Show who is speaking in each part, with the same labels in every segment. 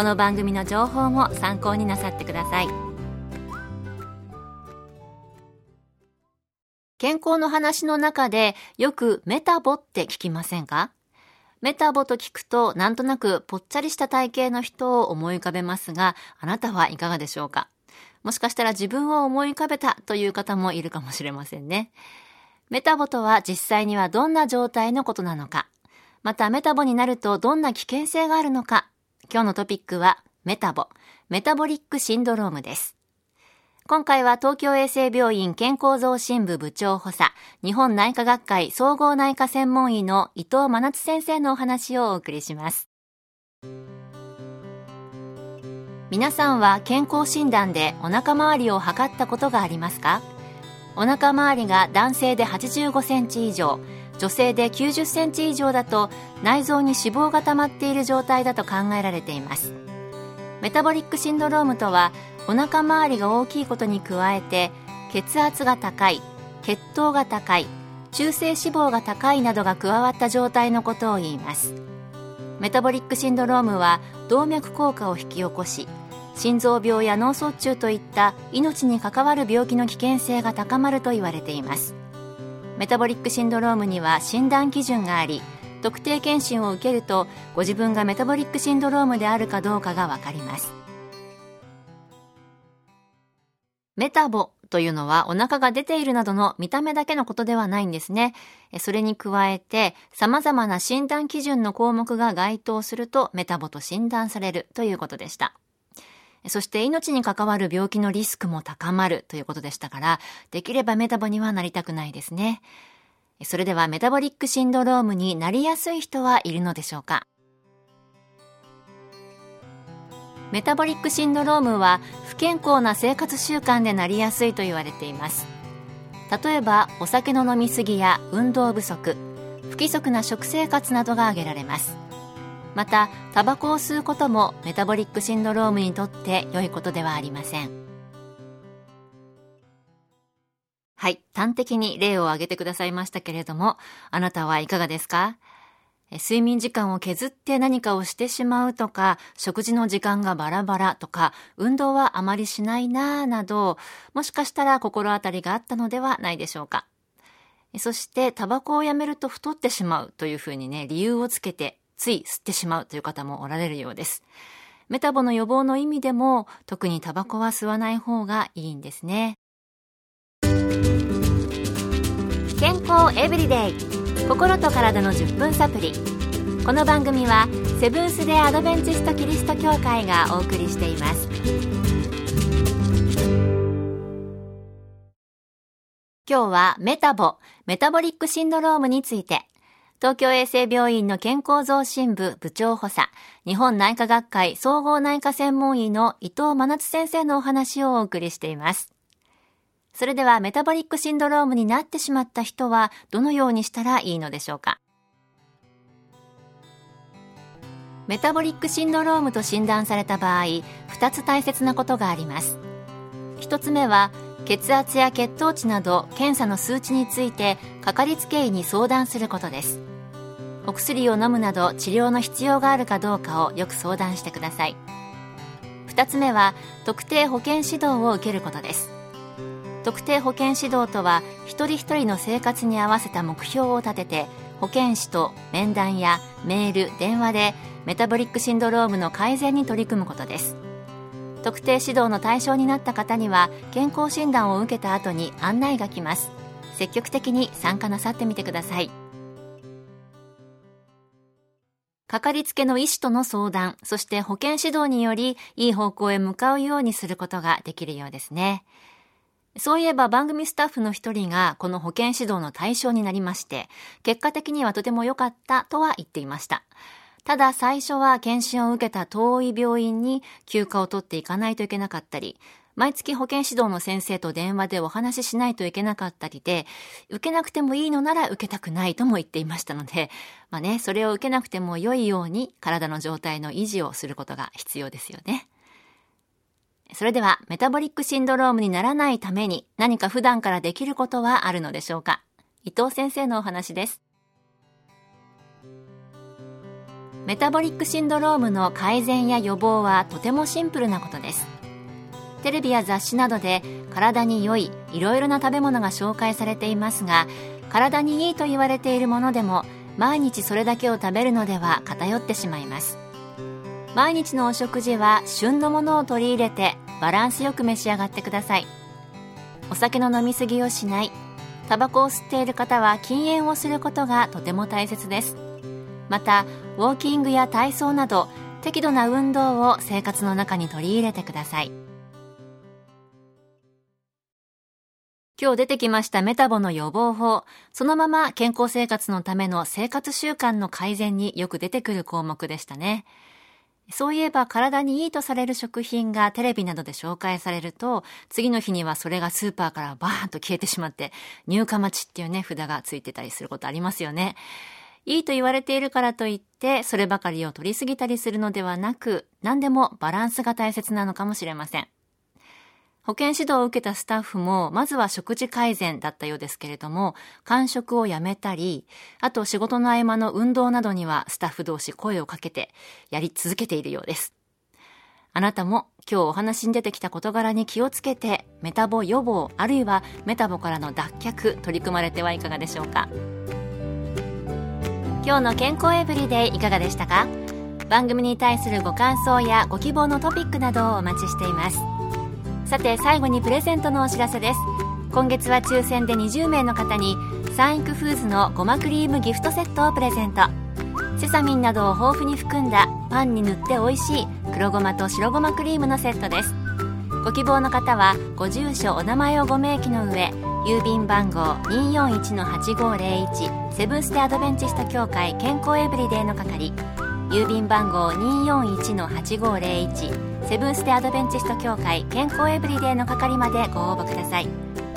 Speaker 1: この番組の情報も参考になさってください。健康の話の中でよくメタボって聞きませんか？メタボと聞くとなんとなくぽっちゃりした体型の人を思い浮かべますがあなたはいかがでしょうか？もしかしたら自分を思い浮かべたという方もいるかもしれませんね。メタボとは実際にはどんな状態のことなのか、またメタボになるとどんな危険性があるのか、今日のトピックはメタボ、メタボリックシンドロームです。今回は東京衛生病院健康増進部部長補佐、日本内科学会総合内科専門医の伊藤真夏先生のお話をお送りします。皆さんは健康診断でお腹周りを測ったことがありますか？お腹周りが男性で85センチ以上女性で90センチ以上だと内臓に脂肪が溜まっている状態だと考えられています。メタボリックシンドロームとはお腹周りが大きいことに加えて血圧が高い血糖が高い中性脂肪が高いなどが加わった状態のことを言います。メタボリックシンドロームは動脈硬化を引き起こし心臓病や脳卒中といった命に関わる病気の危険性が高まると言われています。メタボリックシンドロームには診断基準があり特定健診を受けるとご自分がメタボリックシンドロームであるかどうかがわかりますメタボというのはお腹が出ているなどの見た目だけのことではないんですね。それに加えて様々な診断基準の項目が該当するとメタボと診断されるということでした。そして命に関わる病気のリスクも高まるということでしたから、できればメタボにはなりたくないですね。それではメタボリックシンドロームになりやすい人はいるのでしょうか？メタボリックシンドロームは不健康な生活習慣でなりやすいと言われています。例えばお酒の飲みすぎや運動不足不規則な食生活などが挙げられます。またタバコを吸うこともメタボリックシンドロームにとって良いことではありません。はい。端的に例を挙げてくださいましたけれどもあなたはいかがですか？睡眠時間を削って何かをしてしまうとか、食事の時間がバラバラとか、運動はあまりしないなぁなど、もしかしたら心当たりがあったのではないでしょうか。そして、タバコをやめると太ってしまうというふうにね、理由をつけてつい吸ってしまうという方もおられるようです。メタボの予防の意味でも特にタバコは吸わない方がいいんですね。健康エブリデイ心と体の10分サプリこの番組はセブンス・デ・アドベンチスト・キリスト教会がお送りしています今日はメタボメタボリックシンドロームについて東京衛生病院の健康増進部部長補佐、日本内科学会総合内科専門医の伊藤真夏先生のお話をお送りしています。それではメタボリックシンドロームになってしまった人はどのようにしたらいいのでしょうか？メタボリックシンドロームと診断された場合、2つ大切なことがあります。1つ目は、血圧や血糖値など検査の数値についてかかりつけ医に相談することです。お薬を飲むなど治療の必要があるかどうかをよく相談してください。2つ目は特定保健指導を受けることです。特定保健指導とは一人一人の生活に合わせた目標を立てて保健師と面談やメール電話でメタボリックシンドロームの改善に取り組むことです。特定指導の対象になった方には健康診断を受けた後に案内が来ます積極的に参加なさってみてくださいかかりつけの医師との相談、そして保健指導により、いい方向へ向かうようにすることができるようですね。そういえば番組スタッフの一人がこの保健指導の対象になりまして、結果的にはとても良かったとは言っていました。ただ最初は検診を受けた遠い病院に休暇を取っていかないといけなかったり、毎月保健指導の先生と電話でお話ししないといけなかったりで、受けなくてもいいのなら受けたくないとも言っていましたので、まあね、それを受けなくても良いように体の状態の維持をすることが必要ですよね。それでは、メタボリックシンドロームにならないために何か普段からできることはあるのでしょうか？伊藤先生のお話です。メタボリックシンドロームの改善や予防はとてもシンプルなことです。テレビや雑誌などで体に良いいろいろな食べ物が紹介されていますが体にいいと言われているものでも毎日それだけを食べるのでは偏ってしまいます。毎日のお食事は旬のものを取り入れてバランスよく召し上がってください。お酒の飲み過ぎをしない。タバコを吸っている方は禁煙をすることがとても大切です。またウォーキングや体操など適度な運動を生活の中に取り入れてください今日出てきましたメタボの予防法、そのまま健康生活のための生活習慣の改善によく出てくる項目でしたね。そういえば体にいいとされる食品がテレビなどで紹介されると、次の日にはそれがスーパーからバーンと消えてしまって、入荷待ちっていうね、札がついてたりすることありますよね。いいと言われているからといって、そればかりを取りすぎたりするのではなく、何でもバランスが大切なのかもしれません。保健指導を受けたスタッフも、まずは食事改善だったようですけれども、間食をやめたり、あと仕事の合間の運動などにはスタッフ同士声をかけてやり続けているようです。あなたも今日お話に出てきた事柄に気をつけて、メタボ予防、あるいはメタボからの脱却、取り組まれてはいかがでしょうか？今日の健康エブリデイいかがでしたか？番組に対するご感想やご希望のトピックなどをお待ちしています。さて最後にプレゼントのお知らせです。今月は抽選で20名の方にサンイクフーズのごまクリームギフトセットをプレゼント。セサミンなどを豊富に含んだパンに塗って美味しい黒ごまと白ごまクリームのセットです。ご希望の方はご住所お名前をご明記の上郵便番号241-8501セブンス・テ・アドベンチスト協会健康エブリデイの係郵便番号241-8501セブンス・テ・アドベンチスト協会健康エブリデイの係までご応募ください。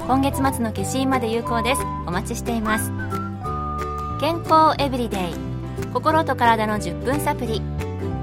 Speaker 1: 今月末の消印まで有効です。お待ちしています。健康エブリデイ心と体の10分サプリ。